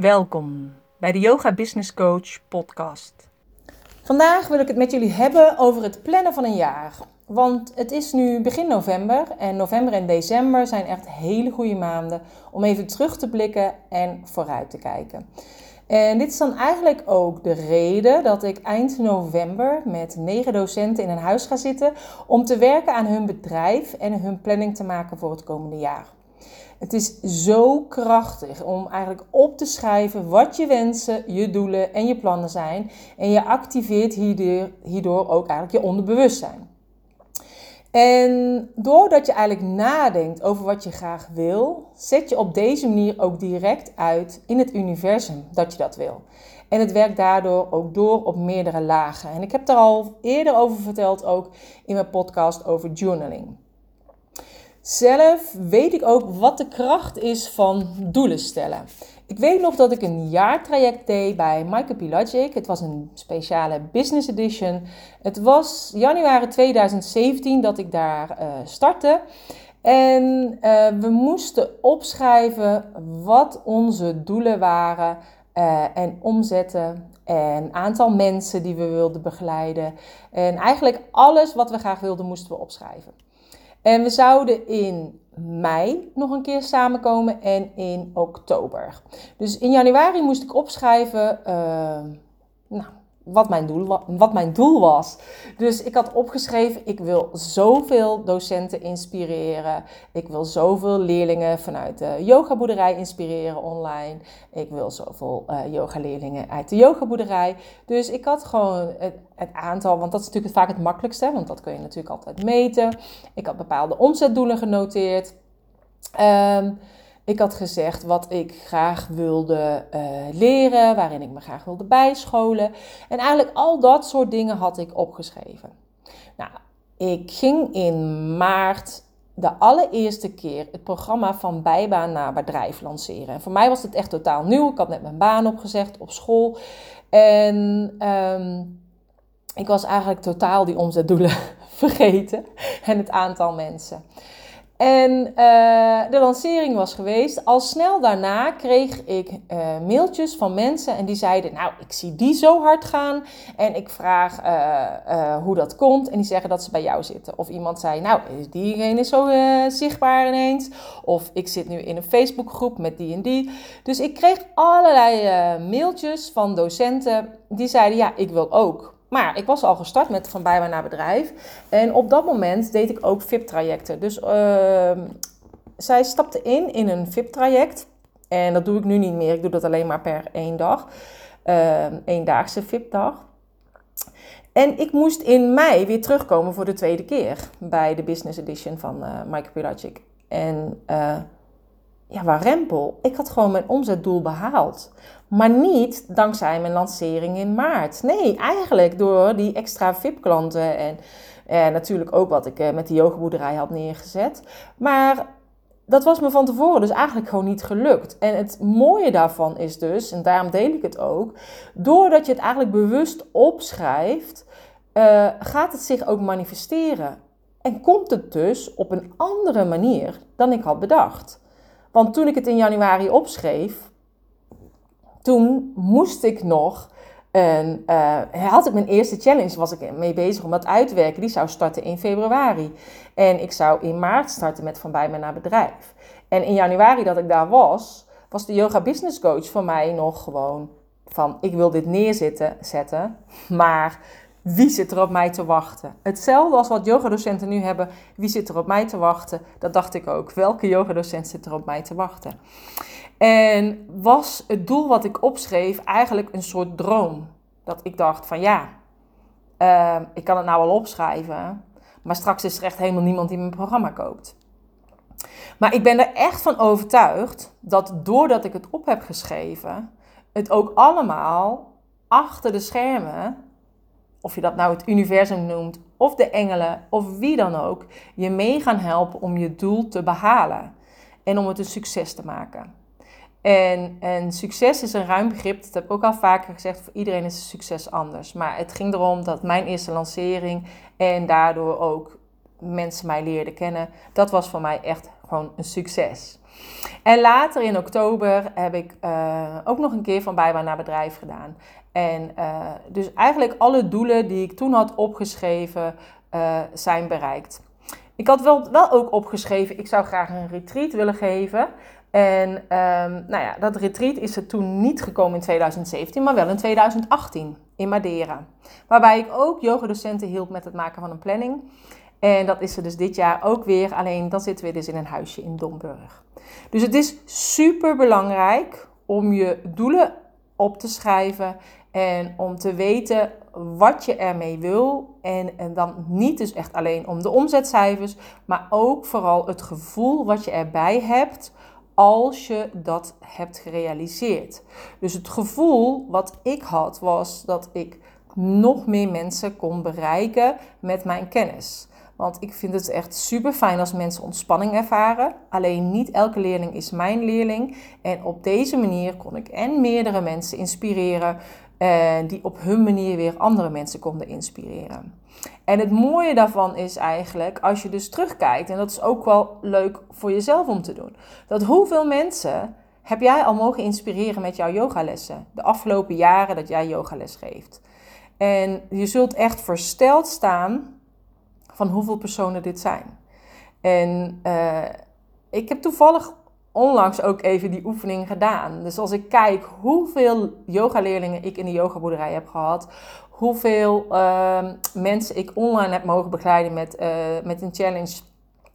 Welkom bij de Yoga Business Coach podcast. Vandaag wil ik het met jullie hebben over het plannen van een jaar. Want het is nu begin november en november en december zijn echt hele goede maanden om even terug te blikken en vooruit te kijken. En dit is dan eigenlijk ook de reden dat ik eind november met negen docenten in een huis ga zitten om te werken aan hun bedrijf en hun planning te maken voor het komende jaar. Het is zo krachtig om eigenlijk op te schrijven wat je wensen, je doelen en je plannen zijn. En je activeert hierdoor, ook eigenlijk je onderbewustzijn. En doordat je eigenlijk nadenkt over wat je graag wil, zet je op deze manier ook direct uit in het universum dat je dat wil. En het werkt daardoor ook door op meerdere lagen. En ik heb daar al eerder over verteld, ook in mijn podcast over journaling. Zelf weet ik ook wat de kracht is van doelen stellen. Ik weet nog dat ik een jaartraject deed bij Michael. Het was een speciale business edition. Het was januari 2017 dat ik daar uh, startte. En uh, we moesten opschrijven wat onze doelen waren uh, en omzetten. En aantal mensen die we wilden begeleiden. En eigenlijk alles wat we graag wilden moesten we opschrijven. En we zouden in mei nog een keer samenkomen en in oktober. Dus in januari moest ik opschrijven uh, nou, wat, mijn doel, wat mijn doel was. Dus ik had opgeschreven, ik wil zoveel docenten inspireren. Ik wil zoveel leerlingen vanuit de yogaboerderij inspireren online. Ik wil zoveel uh, yogaleerlingen uit de yogaboerderij. Dus ik had gewoon het, het, aantal, want dat is natuurlijk vaak het makkelijkste. Want dat kun je natuurlijk altijd meten. Ik had bepaalde omzetdoelen genoteerd. Um, ik had gezegd wat ik graag wilde uh, leren, waarin ik me graag wilde bijscholen. En eigenlijk al dat soort dingen had ik opgeschreven. Nou, ik ging in maart de allereerste keer het programma van bijbaan naar bedrijf lanceren. En voor mij was het echt totaal nieuw. Ik had net mijn baan opgezegd op school. En um, ik was eigenlijk totaal die omzetdoelen vergeten en het aantal mensen. En uh, de lancering was geweest. Al snel daarna kreeg ik uh, mailtjes van mensen en die zeiden: Nou, ik zie die zo hard gaan en ik vraag uh, hoe dat komt. En die zeggen dat ze bij jou zitten. Of iemand zei: Nou, diegene is zo zichtbaar ineens. Of ik zit nu in een Facebookgroep met die en die. Dus ik kreeg allerlei mailtjes van docenten die zeiden: Ja, ik wil ook. Maar ik was al gestart met van bijbaan naar bedrijf. En op dat moment deed ik ook VIP-trajecten. Dus uh, zij stapte in in een VIP-traject. En dat doe ik nu niet meer. Ik doe dat alleen maar per één dag. Uh, eendaagse VIP-dag. En ik moest in mei weer terugkomen voor de tweede keer bij de Business Edition van uh, Mike Pilacic. En uh, ja, waar rempel. Ik had gewoon mijn omzetdoel behaald. Maar niet dankzij mijn lancering in maart. Nee, eigenlijk door die extra VIP-klanten en eh, natuurlijk ook wat ik eh, met die yogaboerderij had neergezet. Maar dat was me van tevoren dus eigenlijk gewoon niet gelukt. En het mooie daarvan is dus, en daarom deel ik het ook, doordat je het eigenlijk bewust opschrijft, uh, gaat het zich ook manifesteren. En komt het dus op een andere manier dan ik had bedacht. Want toen ik het in januari opschreef, toen moest ik nog. En uh, had ik mijn eerste challenge, was ik mee bezig om dat uit te werken. Die zou starten in februari. En ik zou in maart starten met Van Bij Me naar Bedrijf. En in januari dat ik daar was, was de yoga business coach voor mij nog gewoon van... Ik wil dit neerzetten, zetten, maar wie zit er op mij te wachten? Hetzelfde als wat yogadocenten nu hebben. Wie zit er op mij te wachten? Dat dacht ik ook. Welke yogadocent zit er op mij te wachten? En was het doel wat ik opschreef eigenlijk een soort droom? Dat ik dacht van ja, uh, ik kan het nou wel opschrijven, maar straks is er echt helemaal niemand die mijn programma koopt. Maar ik ben er echt van overtuigd dat doordat ik het op heb geschreven, het ook allemaal achter de schermen of je dat nou het universum noemt, of de engelen, of wie dan ook, je mee gaan helpen om je doel te behalen en om het een succes te maken. En, en succes is een ruim begrip, dat heb ik ook al vaker gezegd, voor iedereen is succes anders. Maar het ging erom dat mijn eerste lancering en daardoor ook mensen mij leerden kennen, dat was voor mij echt gewoon een succes. En later in oktober heb ik uh, ook nog een keer van bijbaan naar bedrijf gedaan. En uh, dus eigenlijk alle doelen die ik toen had opgeschreven uh, zijn bereikt. Ik had wel, wel ook opgeschreven, ik zou graag een retreat willen geven. En um, nou ja, dat retreat is er toen niet gekomen in 2017, maar wel in 2018 in Madeira. Waarbij ik ook yogadocenten hielp met het maken van een planning. En dat is er dus dit jaar ook weer, alleen dan zitten we dus in een huisje in Domburg. Dus het is super belangrijk om je doelen op te schrijven en om te weten wat je ermee wil. En, en dan niet dus echt alleen om de omzetcijfers, maar ook vooral het gevoel wat je erbij hebt als je dat hebt gerealiseerd. Dus het gevoel wat ik had was dat ik nog meer mensen kon bereiken met mijn kennis. Want ik vind het echt super fijn als mensen ontspanning ervaren. Alleen niet elke leerling is mijn leerling. En op deze manier kon ik en meerdere mensen inspireren. Eh, die op hun manier weer andere mensen konden inspireren. En het mooie daarvan is eigenlijk, als je dus terugkijkt, en dat is ook wel leuk voor jezelf om te doen, dat hoeveel mensen heb jij al mogen inspireren met jouw yogalessen de afgelopen jaren dat jij yogales geeft? En je zult echt versteld staan van hoeveel personen dit zijn. En uh, ik heb toevallig onlangs ook even die oefening gedaan. Dus als ik kijk hoeveel yogaleerlingen ik in de yogaboerderij heb gehad, hoeveel uh, mensen ik online heb mogen begeleiden met, uh, met een challenge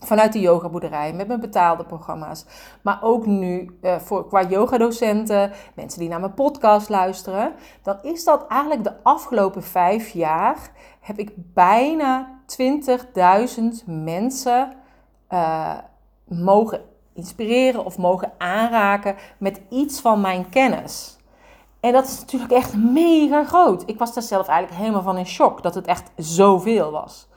vanuit de yogaboerderij, met mijn betaalde programma's. Maar ook nu uh, voor, qua yogadocenten, mensen die naar mijn podcast luisteren. Dan is dat eigenlijk de afgelopen vijf jaar heb ik bijna 20.000 mensen uh, mogen inspireren of mogen aanraken met iets van mijn kennis. En dat is natuurlijk echt mega groot. Ik was daar zelf eigenlijk helemaal van in shock dat het echt zoveel was.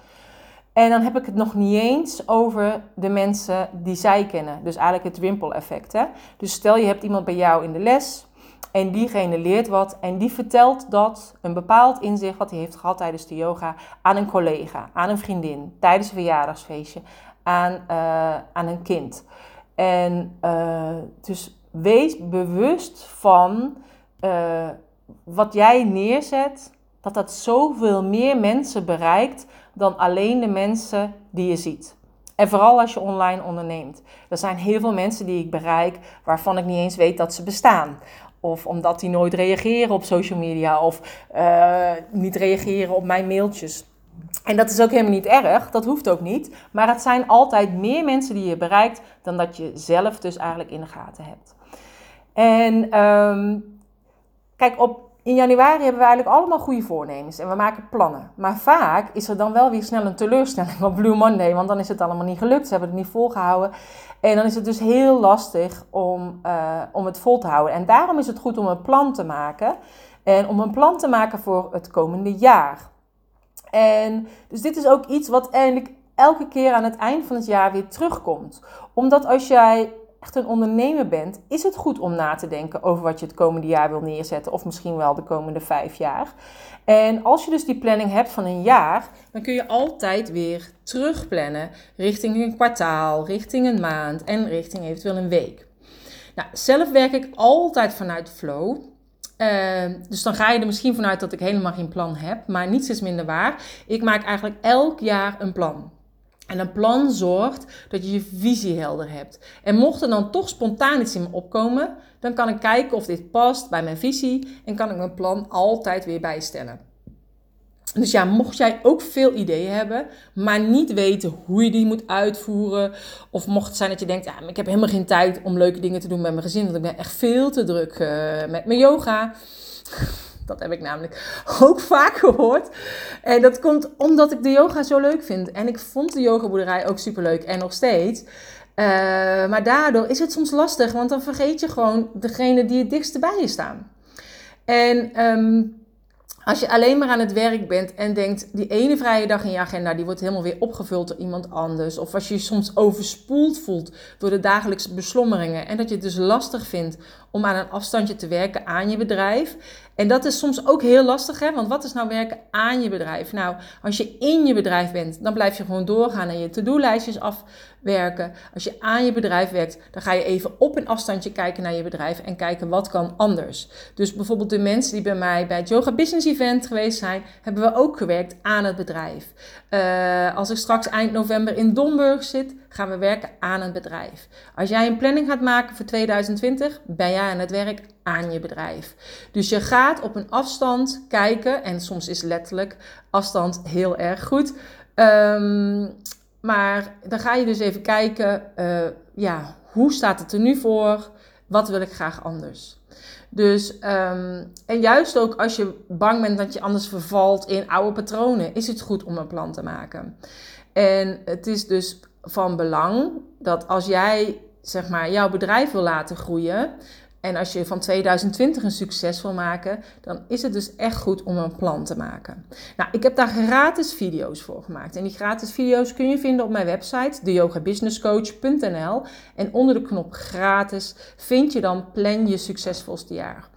En dan heb ik het nog niet eens over de mensen die zij kennen. Dus eigenlijk het wimpel-effect. Dus stel je hebt iemand bij jou in de les en diegene leert wat en die vertelt dat een bepaald inzicht wat hij heeft gehad tijdens de yoga aan een collega, aan een vriendin, tijdens een verjaardagsfeestje, aan, uh, aan een kind. En uh, dus wees bewust van uh, wat jij neerzet, dat dat zoveel meer mensen bereikt dan alleen de mensen die je ziet. En vooral als je online onderneemt. Er zijn heel veel mensen die ik bereik waarvan ik niet eens weet dat ze bestaan. Of omdat die nooit reageren op social media of uh, niet reageren op mijn mailtjes. En dat is ook helemaal niet erg, dat hoeft ook niet. Maar het zijn altijd meer mensen die je bereikt dan dat je zelf dus eigenlijk in de gaten hebt. En um, kijk, op, in januari hebben we eigenlijk allemaal goede voornemens en we maken plannen. Maar vaak is er dan wel weer snel een teleurstelling op Blue Monday, want dan is het allemaal niet gelukt, ze hebben het niet volgehouden. En dan is het dus heel lastig om, uh, om het vol te houden. En daarom is het goed om een plan te maken. En om een plan te maken voor het komende jaar. En dus dit is ook iets wat eigenlijk elke keer aan het eind van het jaar weer terugkomt. Omdat als jij echt een ondernemer bent, is het goed om na te denken over wat je het komende jaar wil neerzetten. Of misschien wel de komende vijf jaar. En als je dus die planning hebt van een jaar, dan kun je altijd weer terugplannen richting een kwartaal, richting een maand en richting eventueel een week. Nou, zelf werk ik altijd vanuit flow. Uh, dus dan ga je er misschien vanuit dat ik helemaal geen plan heb, maar niets is minder waar. Ik maak eigenlijk elk jaar een plan. En een plan zorgt dat je je visie helder hebt. En mocht er dan toch spontaan iets in me opkomen, dan kan ik kijken of dit past bij mijn visie en kan ik mijn plan altijd weer bijstellen. Dus ja, mocht jij ook veel ideeën hebben, maar niet weten hoe je die moet uitvoeren. Of mocht het zijn dat je denkt, ja, ik heb helemaal geen tijd om leuke dingen te doen met mijn gezin. Want ik ben echt veel te druk uh, met mijn yoga. Dat heb ik namelijk ook vaak gehoord. En dat komt omdat ik de yoga zo leuk vind. En ik vond de yogaboerderij ook super leuk en nog steeds. Uh, maar daardoor is het soms lastig, want dan vergeet je gewoon degene die het dichtst bij je staan. En um, als je alleen maar aan het werk bent en denkt, die ene vrije dag in je agenda, die wordt helemaal weer opgevuld door iemand anders. Of als je je soms overspoeld voelt door de dagelijkse beslommeringen en dat je het dus lastig vindt om aan een afstandje te werken aan je bedrijf. En dat is soms ook heel lastig, hè? want wat is nou werken aan je bedrijf? Nou, als je in je bedrijf bent, dan blijf je gewoon doorgaan en je to-do-lijstjes afwerken. Als je aan je bedrijf werkt, dan ga je even op een afstandje kijken naar je bedrijf en kijken wat kan anders. Dus bijvoorbeeld de mensen die bij mij bij het Yoga Business Event geweest zijn, hebben we ook gewerkt aan het bedrijf. Uh, als ik straks eind november in Domburg zit, gaan we werken aan het bedrijf. Als jij een planning gaat maken voor 2020, ben jij aan het werk aan je bedrijf. Dus je gaat op een afstand kijken, en soms is letterlijk afstand heel erg goed. Um, maar dan ga je dus even kijken, uh, ja, hoe staat het er nu voor? Wat wil ik graag anders? Dus, um, en juist ook als je bang bent dat je anders vervalt in oude patronen, is het goed om een plan te maken. En het is dus van belang dat als jij zeg maar jouw bedrijf wil laten groeien, en als je van 2020 een succes wil maken, dan is het dus echt goed om een plan te maken. Nou, ik heb daar gratis video's voor gemaakt. En die gratis video's kun je vinden op mijn website, deyogabusinesscoach.nl. En onder de knop gratis vind je dan plan je succesvolste jaar.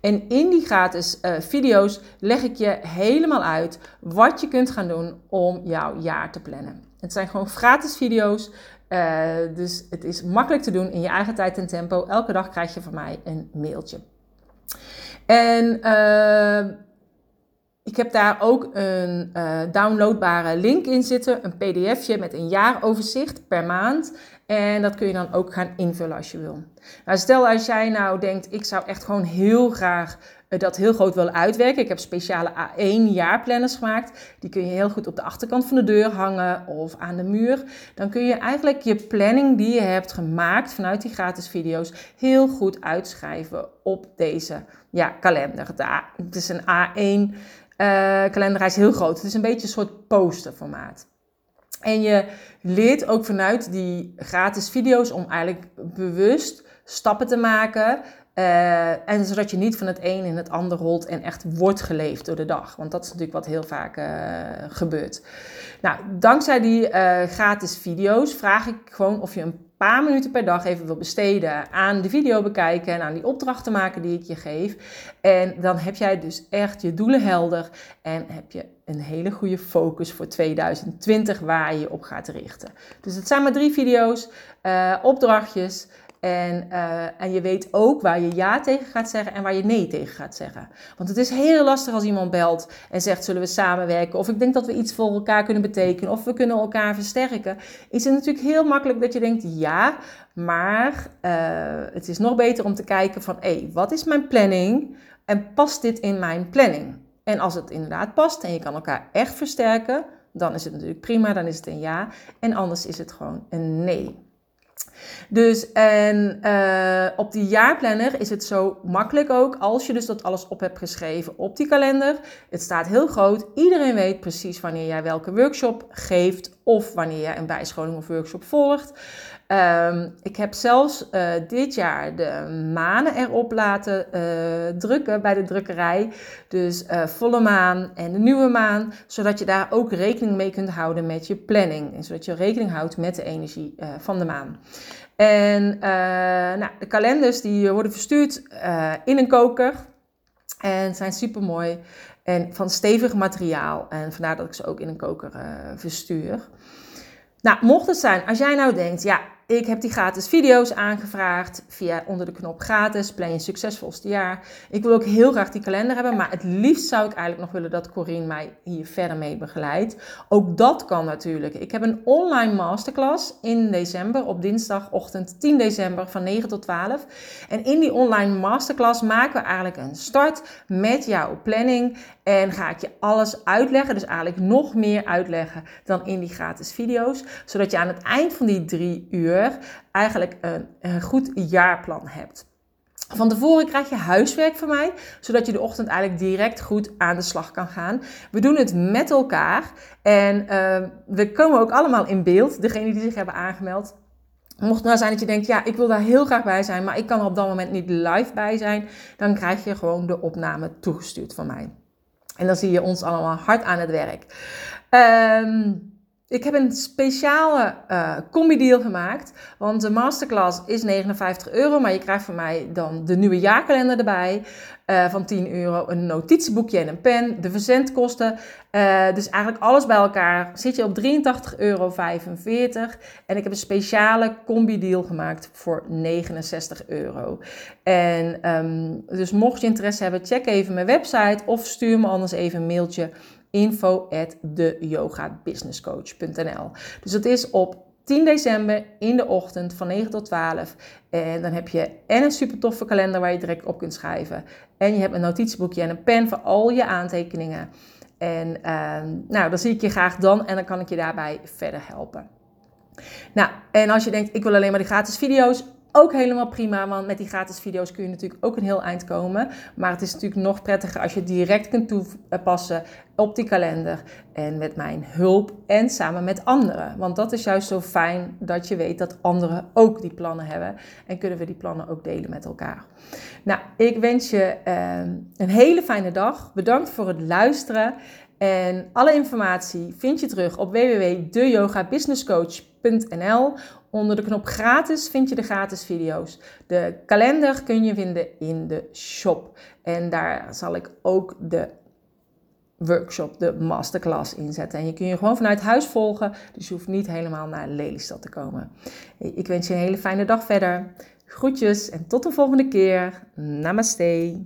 En in die gratis uh, video's leg ik je helemaal uit wat je kunt gaan doen om jouw jaar te plannen. Het zijn gewoon gratis video's uh, dus het is makkelijk te doen in je eigen tijd en tempo. Elke dag krijg je van mij een mailtje. En uh, ik heb daar ook een uh, downloadbare link in zitten, een pdfje met een jaaroverzicht per maand. En dat kun je dan ook gaan invullen als je wil. Nou, stel als jij nou denkt, ik zou echt gewoon heel graag dat heel groot willen uitwerken. Ik heb speciale A1 jaarplanners gemaakt. Die kun je heel goed op de achterkant van de deur hangen of aan de muur. Dan kun je eigenlijk je planning die je hebt gemaakt vanuit die gratis video's heel goed uitschrijven op deze ja, kalender. Het is een A1 uh, kalender, hij is heel groot. Het is een beetje een soort posterformaat. En je leert ook vanuit die gratis video's om eigenlijk bewust stappen te maken uh, en zodat je niet van het een in het ander rolt en echt wordt geleefd door de dag. Want dat is natuurlijk wat heel vaak uh, gebeurt. Nou, dankzij die uh, gratis video's vraag ik gewoon of je een paar minuten per dag even wil besteden aan de video bekijken en aan die opdrachten maken die ik je geef. En dan heb jij dus echt je doelen helder en heb je een hele goede focus voor 2020 waar je je op gaat richten. Dus het zijn maar drie video's, opdrachtjes. En, uh, en je weet ook waar je ja tegen gaat zeggen en waar je nee tegen gaat zeggen. Want het is heel lastig als iemand belt en zegt: Zullen we samenwerken? Of ik denk dat we iets voor elkaar kunnen betekenen. Of we kunnen elkaar versterken. Is het natuurlijk heel makkelijk dat je denkt: Ja, maar uh, het is nog beter om te kijken: van hé, hey, wat is mijn planning? En past dit in mijn planning? En als het inderdaad past en je kan elkaar echt versterken, dan is het natuurlijk prima, dan is het een ja. En anders is het gewoon een nee. Dus en uh, op die jaarplanner is het zo makkelijk ook als je dus dat alles op hebt geschreven op die kalender. Het staat heel groot. Iedereen weet precies wanneer jij welke workshop geeft of wanneer jij een bijscholing of workshop volgt. Um, ik heb zelfs uh, dit jaar de manen erop laten uh, drukken bij de drukkerij. Dus uh, volle maan en de nieuwe maan. Zodat je daar ook rekening mee kunt houden met je planning. En zodat je rekening houdt met de energie van de maan. En nou, de kalenders die worden verstuurd in een koker. En zijn super mooi. En van stevig materiaal. En vandaar dat ik ze ook in een koker verstuur. Nou, mocht het zijn, als jij nou denkt, ja, ik heb die gratis video's aangevraagd via onder de knop gratis, plan je succesvolste jaar. Ik wil ook heel graag die kalender hebben, maar het liefst zou ik eigenlijk nog willen dat Corine mij hier verder mee begeleidt. Ook dat kan natuurlijk. Ik heb een online masterclass in december, op dinsdagochtend 10 december van 9 tot 12. En in die online masterclass maken we eigenlijk een start met jouw planning en ga ik je alles uitleggen, dus eigenlijk nog meer uitleggen dan in die gratis video's, zodat je aan het eind van die drie uur eigenlijk een, een goed jaarplan hebt. Van tevoren krijg je huiswerk van mij, zodat je de ochtend eigenlijk direct goed aan de slag kan gaan. We doen het met elkaar en uh, we komen ook allemaal in beeld, degene die zich hebben aangemeld. Mocht het nou zijn dat je denkt, ja, ik wil daar heel graag bij zijn, maar ik kan er op dat moment niet live bij zijn, dan krijg je gewoon de opname toegestuurd van mij. En dan zie je ons allemaal hard aan het werk. Um, ik heb een speciale uh, combi-deal gemaakt. Want de masterclass is 59 euro. Maar je krijgt van mij dan de nieuwe jaarkalender erbij. Uh, van 10 euro. Een notitieboekje en een pen. De verzendkosten. Uh, dus eigenlijk alles bij elkaar zit je op 83,45 euro. En ik heb een speciale combi-deal gemaakt voor 69 euro. En um, dus mocht je interesse hebben, check even mijn website. Of stuur me anders even een mailtje info at deyogabusinesscoach.nl. Dus dat is op 10 december in de ochtend van 9 tot 12. En dan heb je en een super toffe kalender waar je direct op kunt schrijven. En je hebt een notitieboekje en een pen voor al je aantekeningen. En uh, nou, dan zie ik je graag dan en dan kan ik je daarbij verder helpen. Nou, en als je denkt, ik wil alleen maar die gratis video's, ook helemaal prima, want met die gratis video's kun je natuurlijk ook een heel eind komen. Maar het is natuurlijk nog prettiger als je direct kunt toepassen op die kalender. En met mijn hulp en samen met anderen. Want dat is juist zo fijn dat je weet dat anderen ook die plannen hebben. En kunnen we die plannen ook delen met elkaar. Nou, ik wens je eh, een hele fijne dag. Bedankt voor het luisteren. En alle informatie vind je terug op www.deyogabusinesscoach.nl. Onder de knop gratis vind je de gratis video's. De kalender kun je vinden in de shop. En daar zal ik ook de workshop, de masterclass inzetten. En je kun je gewoon vanuit huis volgen, dus je hoeft niet helemaal naar Lelystad te komen. Ik wens je een hele fijne dag verder. Groetjes en tot de volgende keer. Namaste.